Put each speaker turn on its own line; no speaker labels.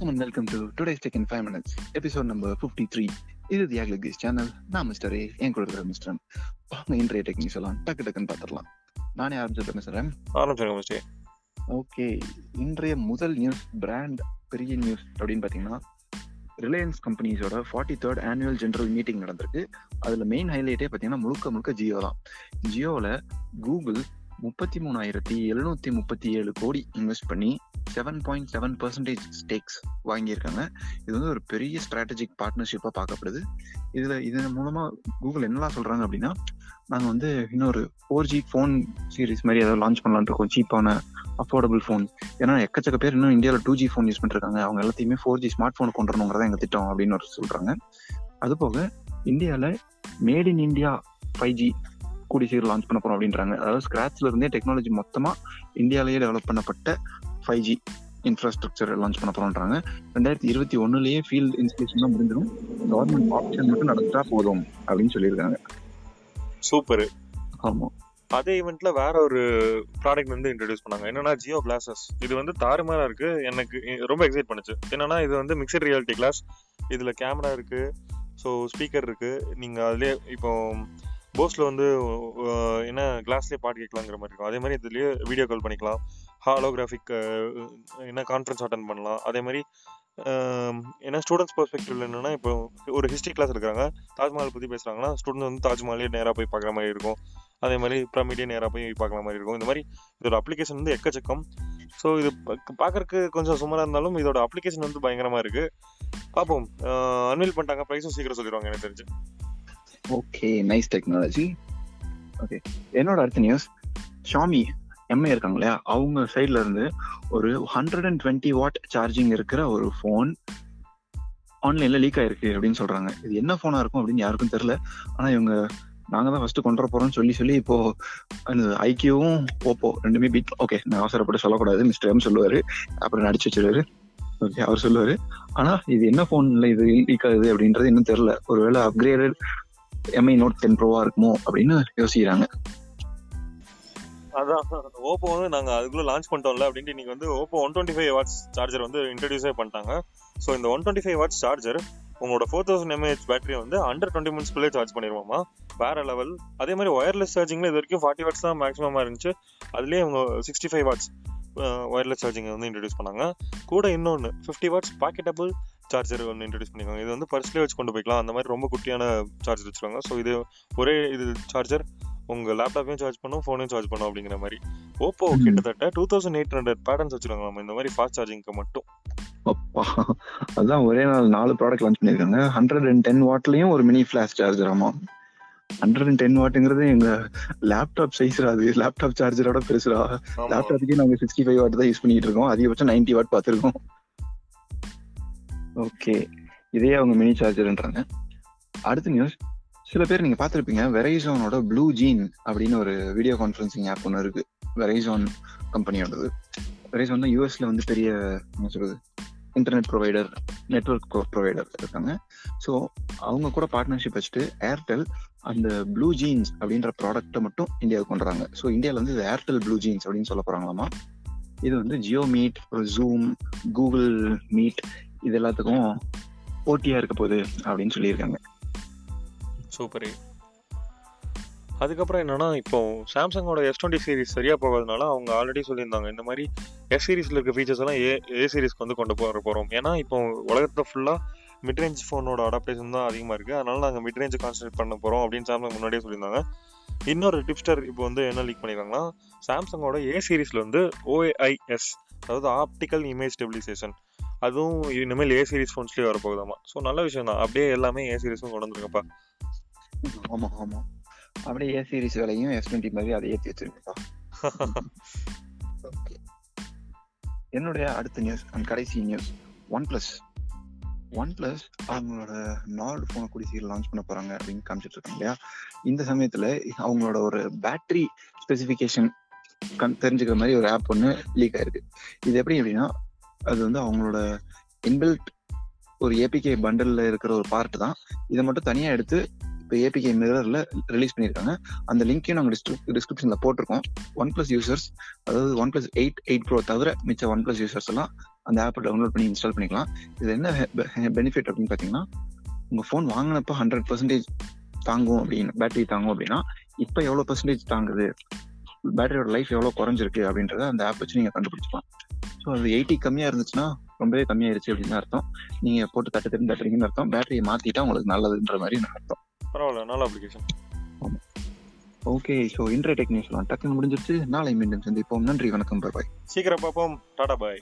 வணக்கம் and welcome to today's tech in five minutes episode number fifty three இது the ஆக்லிகிஸ் channel நான் mister A என் கூட இருக்கிற mister வாங்க இன்றைய டெக்னிக்ஸ் எல்லாம் டக்கு டக்குன்னு பார்த்துடலாம். நானே ஆரம்பிச்சிருக்கேன் மிஸ்டர்
ஆரம்பிச்சிருங்க மிஸ்டர்
ஓகே இன்றைய முதல் நியூஸ் பிராண்ட் பெரிய நியூஸ் அப்படின்னு பார்த்தீங்கன்னா Reliance கம்பெனிஸோட forty third annual general meeting நடந்திருக்கு. அதுல மெயின் ஹைலைட்டே பார்த்தீங்கன்னா முழுக்க முழுக்க ஜியோ தான். ஜியோவில் கூகுள் முப்பத்தி மூணாயிரத்தி எழுநூத்தி முப்பத்தி ஏழு கோடி இன்வெஸ்ட் பண்ணி seven point seven percentage stakes வாங்கியிருக்காங்க. இது வந்து ஒரு பெரிய ஸ்ட்ராட்டஜிக் பார்ட்னர்ஷிப்பாக பார்க்கப்படுது. இதில் இதன் மூலமாக கூகுள் என்னலாம் சொல்கிறாங்க அப்படின்னா நாங்கள் வந்து இன்னொரு ஃபோர் ஜி ஃபோன் சீரிஸ் மாதிரி ஏதாவது லான்ச் பண்ணலாம்னு இருக்கோம். சீப்பான அஃபோர்டபுள் ஃபோன் ஏன்னா எக்கச்சக்க பேர் இன்னும் இந்தியாவில் டூ ஜி ஃபோன் யூஸ் பண்ணிருக்காங்க. அவங்க எல்லாத்தையுமே ஃபோர் ஜி ஸ்மார்ட் ஃபோன் கொண்டு வரணுங்கிறதா எங்க திட்டம் அப்படின்னு ஒரு சொல்கிறாங்க அதுபோக இந்தியாவில் made in India five G கூடி சீக்கிரம் லான்ச் பண்ண போறோம் அப்படின்றாங்க. அதாவது ஸ்கிராச்ல இருந்தே டெக்னாலஜி மொத்தமா இந்தியாவிலேயே டெவலப் பண்ணப்பட்ட ஃபைவ் ஜி இன்ஃப்ராஸ்ட்ரக்சர் லான்ச் பண்ண போறோம்ன்றாங்க ரெண்டாயிரத்தி இருபத்தி ஒன்னுலயே ஃபீல்ட் இன்ஸ்டலேஷன் தான் முடிஞ்சிடும். கவர்மெண்ட் ஆப்ஷன் மட்டும் நடந்துட்டா போதும் அப்படின்னு சொல்லியிருக்காங்க.
சூப்பர்.
ஆமா.
அதே ஈவெண்ட்ல வேற ஒரு ப்ராடக்ட் வந்து இன்ட்ரடியூஸ் பண்ணாங்க. என்னன்னா ஜியோ கிளாஸஸ் இது வந்து தாறுமாறா இருக்கு. எனக்கு ரொம்ப எக்ஸைட் பண்ணுச்சு. என்னன்னா இது வந்து மிக்சட் ரியாலிட்டி கிளாஸ் இதுல கேமரா இருக்கு. ஸோ ஸ்பீக்கர் இருக்கு. நீங்க அதுலயே இப்போ போஸ்ல வந்து என்ன கிளாஸ்லேயே பாட்டு கேட்கலாங்கிற மாதிரி இருக்கும். அதே மாதிரி இதுலயே வீடியோ கால் பண்ணிக்கலாம். ஹாலோகிராஃபிக் என்ன கான்ஃபரன்ஸ் அட்டன் பண்ணலாம். அதே மாதிரி ஏன்னா ஸ்டூடெண்ட்ஸ் பெர்ஸ்பெக்டிவ்ல என்னன்னா இப்போ ஒரு ஹிஸ்ட்ரி கிளாஸ் இருக்கிறாங்க தாஜ்மஹால் பற்றி பேசுறாங்கன்னா ஸ்டூடெண்ட் வந்து தாஜ்மஹாலே நேராக போய் பார்க்குற மாதிரி இருக்கும். அதே மாதிரி பிரமிடே நேராக போய் பார்க்குற மாதிரி இருக்கும். இந்த மாதிரி இதோட அப்ளிகேஷன் வந்து எக்கச்சக்கம். ஸோ இது பா- பார்க்கறதுக்கு கொஞ்சம் சுமாராக இருந்தாலும் இதோட அப்ளிகேஷன் வந்து பயங்கரமாக இருக்குது பார்ப்போம் அன்வில் பண்ணிட்டாங்க. ப்ரைஸும் சீக்கிரம் சொல்லிடுவாங்க எனக்கு தெரிஞ்சு.
ஓகே நைஸ் டெக்னாலஜி ஓகே என்னோட அடுத்த நியூஸ் ஷாமி எம்ஐ இருக்காங்க இல்லையா அவங்க சைட்ல இருந்து ஒரு hundred and twenty watt charging இருக்கிற ஒரு ஃபோன் ஆன்லைன்ல லீக் ஆயிருக்கு அப்படின்னு சொல்றாங்க. இது என்ன ஃபோனா இருக்கும் அப்படின்னு யாருக்கும் தெரியல. ஆனா இவங்க நாங்க தான் ஃபர்ஸ்ட் கொண்டு வர போறோம்னு சொல்லி சொல்லி இப்போ ஐக்கியவும் ஓப்போ ரெண்டுமே பீட் ஓகே நான் அவசரப்பட்டு சொல்லக்கூடாது. மிஸ்டர் எம் சொல்லுவாரு. அப்புறம் நடிச்சு வச்சிருவாரு. ஓகே அவர் சொல்லுவாரு. ஆனா இது என்ன போன்ல இது லீக் ஆகுது அப்படின்றது இன்னும் தெரியல. ஒருவேளை அப்கிரேடட் எம்ஐ நோட் டென் ப்ரோவா இருக்குமோ அப்படின்னு யோசிக்கிறாங்க.
அதான் ஓப்போ வந்து நாங்க அதுக்குள்ள லான்ச் பண்ணிட்டோம்ல அப்படின்ட்டு இன்றைக்கி வந்து Oppo one twenty five watts charger வந்து இன்ட்ரடியூஸே பண்ணிட்டாங்க. ஸோ இந்த one twenty five watts charger உங்களோட ஃபோர் தௌசண்ட் எம்ஏஹெச் பேட்டரி வந்து அண்டர் டுவெண்ட்டி மினிட்ஸ்க்குள்ளே சார்ஜ் பண்ணிடுவோமா வேற லெவல் அதே மாதிரி ஒயர்லெஸ் சார்ஜிங்கில் இது வரைக்கும் ஃபார்ட்டி வாட்ஸ் தான் மேக்ஸிமமாக இருந்துச்சு. அதுலேயே அவங்க sixty five watts wireless charging வந்து இன்ட்ரடியூஸ் பண்ணாங்க. கூட இன்னொன்று ஃபிஃப்டி வாட்ஸ் பாக்கெட்டபிள் சார்ஜர் ஒன்று இன்ட்ரடியூஸ் பண்ணிருக்காங்க. இது வந்து பர்ஸ்லேயே வச்சு கொண்டு போய்க்கலாம். அந்த மாதிரி ரொம்ப குட்டியான சார்ஜர் வச்சிருக்காங்க. ஸோ இது ஒரே இது சார்ஜர் உங்க லேப்டாப்பையும் சார்ஜ் பண்ணும் ஃபோனையும் சார்ஜ் பண்ணும் அப்படிங்கிற மாதிரி. ஓப்போ. கிட்டத்தட்ட two thousand eight hundred patents வச்சிருக்காங்க நம்ம. இந்த மாதிரி ஃபாஸ்ட் சார்ஜிங்க்கு மட்டும்.
அப்பா. அதான் ஒரே நாள் நாலு ப்ராடக்ட் லான்ச் பண்ணிருக்காங்க. ஹண்ட்ரட் அண்ட் டென் வாட்லயும் ஒரு மினி ஃபிளாஷ் சார்ஜர் ஆமா. ஹண்ட்ரட் அண்ட் டென் வாட்டுங்கிறது எங்க லேப்டாப் சைஸ் அது. லேப்டாப் சார்ஜரோட பெருசுடா லேப்டாப்புக்கே நாங்க சிக்ஸ்டி ஃபைவ் வாட் தான் யூஸ் பண்ணிட்டு இருக்கோம். அதிகபட்சம் நைன்டி வாட் பார்த்துருக்கோம். ஓகே. இதே அவங்க மினி சார்ஜர்ன்றாங்க. அடுத்த நியூஸ் சில பேர் நீங்க பார்த்துருப்பீங்க வெரைசோனோட ப்ளூ ஜீன் அப்படின்னு ஒரு வீடியோ கான்ஃபரன்சிங் ஆப் ஒன்று இருக்கு. வெரைசோன் கம்பெனியோடது வெரைசோன் தான் யூஎஸ்ல வந்து பெரிய என்ன சொல்றது இன்டர்நெட் ப்ரொவைடர் நெட்ஒர்க் ப்ரொவைடர் இருக்காங்க. ஸோ அவங்க கூட பார்ட்னர்ஷிப் வச்சுட்டு ஏர்டெல் அந்த ப்ளூ ஜீன்ஸ் அப்படின்ற ப்ராடக்ட்டை மட்டும் இந்தியாவுக்கு கொண்டுறாங்க. ஸோ இந்தியாவில் வந்து ஏர்டெல் ப்ளூ ஜீன்ஸ் அப்படின்னு சொல்ல போகிறாங்களாமா இது வந்து Jio Meet Zoom Google Meet இது எல்லாத்துக்கும் போட்டியா இருக்க போகுது அப்படின்னு சொல்லியிருக்காங்க.
சூப்பர். அதுக்கப்புறம் என்னன்னா இப்போ சாம்சங்கோட எஸ் டுவெண்ட்டி சீரிஸ் சரியா போகாதனால அவங்க ஆல்ரெடி சொல்லியிருந்தாங்க இந்த மாதிரி எஸ் சீரிஸ்ல இருக்க ஃபீச்சர்ஸ் எல்லாம் ஏ ஏ சீரிஸ்க்கு வந்து கொண்டு போற போறோம். ஏன்னா இப்போ உலகத்துல ஃபுல்லா மிட்ரேஞ்ச் ஃபோனோட அடாப்டேஷன் தான் அதிகமா இருக்கு. அதனால நாங்கள் மிட்ரேஞ்ச் கான்சென்ட்ரேட் பண்ண போறோம் அப்படின்னு சாம்சங் முன்னாடியே சொல்லியிருந்தாங்க. இன்னொரு டிப்ஸ்டர் இப்போ வந்து என்ன லீக் பண்ணிருக்காங்கன்னா சாம்சங்கோட ஏ சீரிஸ்ல வந்து ஓஏஐஎஸ் அதாவது ஆப்டிக்கல் இமேஜ் ஸ்டெபிலைசேஷன் அதுவும் இனிமேல் ஏ சீரிஸ் ஃபோன்ஸ்லயே வரப்போகுதாமா? ஸோ நல்ல விஷயம் தான் அப்படியே எல்லாமே ஏ சீரிஸும் கொண்டு வந்துருங்கப்பா
ஆமா ஆமா. அப்படியே ஏ சீரிஸ் வேலையும் எஸ் டுவெண்ட்டி மாதிரி அதை ஏற்றி வச்சிருக்கா ஓகே என்னுடைய அடுத்த நியூஸ் அண்ட் கடைசி news OnePlus OnePlus அவங்களோட நார்டு ஃபோனை கூடிய சீக்கிரம் லான்ச் பண்ண போறாங்க அப்படின்னு காமிச்சிட்டு இருக்காங்க இல்லையா? இந்த சமயத்துல அவங்களோட ஒரு பேட்டரி ஸ்பெசிஃபிகேஷன் தெரிஞ்சுக்கிற மாதிரி ஒரு ஆப் ஒன்று லீக் ஆயிருக்கு. இது எப்படி அப்படின்னா அது வந்து அவங்களோட இன்பில்ட் ஒரு ஏபிகே பண்டல்ல இருக்கிற ஒரு பார்ட் தான். இதை மட்டும் தனியாக எடுத்து இப்போ ஏபிகே மிரரில் ரிலீஸ் பண்ணியிருக்காங்க. அந்த லிங்க்கையும் நாங்கள் டிஸ்கிரிப்ஷன்ல போட்டிருக்கோம். ஒன் பிளஸ் யூசர்ஸ் அதாவது OnePlus eight eight pro தவிர மிச்ச ஒன் ப்ளஸ் யூசர்ஸ் எல்லாம் அந்த ஆப்பை டவுன்லோட் பண்ணி இன்ஸ்டால் பண்ணிக்கலாம். இது என்ன பெனிஃபிட் அப்படின்னு பார்த்தீங்கன்னா உங்கள் ஃபோன் வாங்கினப்போ ஹண்ட்ரட் பர்சன்டேஜ் தாங்கும் அப்படின்னு பேட்டரி தாங்கும் அப்படின்னா இப்போ எவ்வளோ பர்சன்டேஜ் தாங்குது? பேட்டரியோட லைஃப் எவ்வளோ குறைஞ்சிருக்கு அப்படின்றத அந்த ஆப் வச்சு நீங்கள் கண்டுபிடிச்சிக்கலாம். ஸோ அது எயிட்டி கம்மியாக இருந்துச்சுன்னா ரொம்பவே கம்மியாயிருச்சு அப்படின்னு அர்த்தம். நீங்கள் போட்டு தட்டு தட்டு தட்டுறீங்கன்னு அர்த்தம். பேட்டரியை மாற்றிட்டா உங்களுக்கு நல்லதுன்ற மாதிரி அர்த்தம்.
பரவாயில்ல நல்ல அப்ளிகேஷன்
ஓகே ஸோ இன்றைய டெக்னிக்ஸ்லாம் டக்குன்னு முடிஞ்சிருச்சு. நாளை மீண்டும் சந்திப்போம். நன்றி வணக்கம் பாய்
சீக்கிரம் பார்ப்போம். டாடா பாய்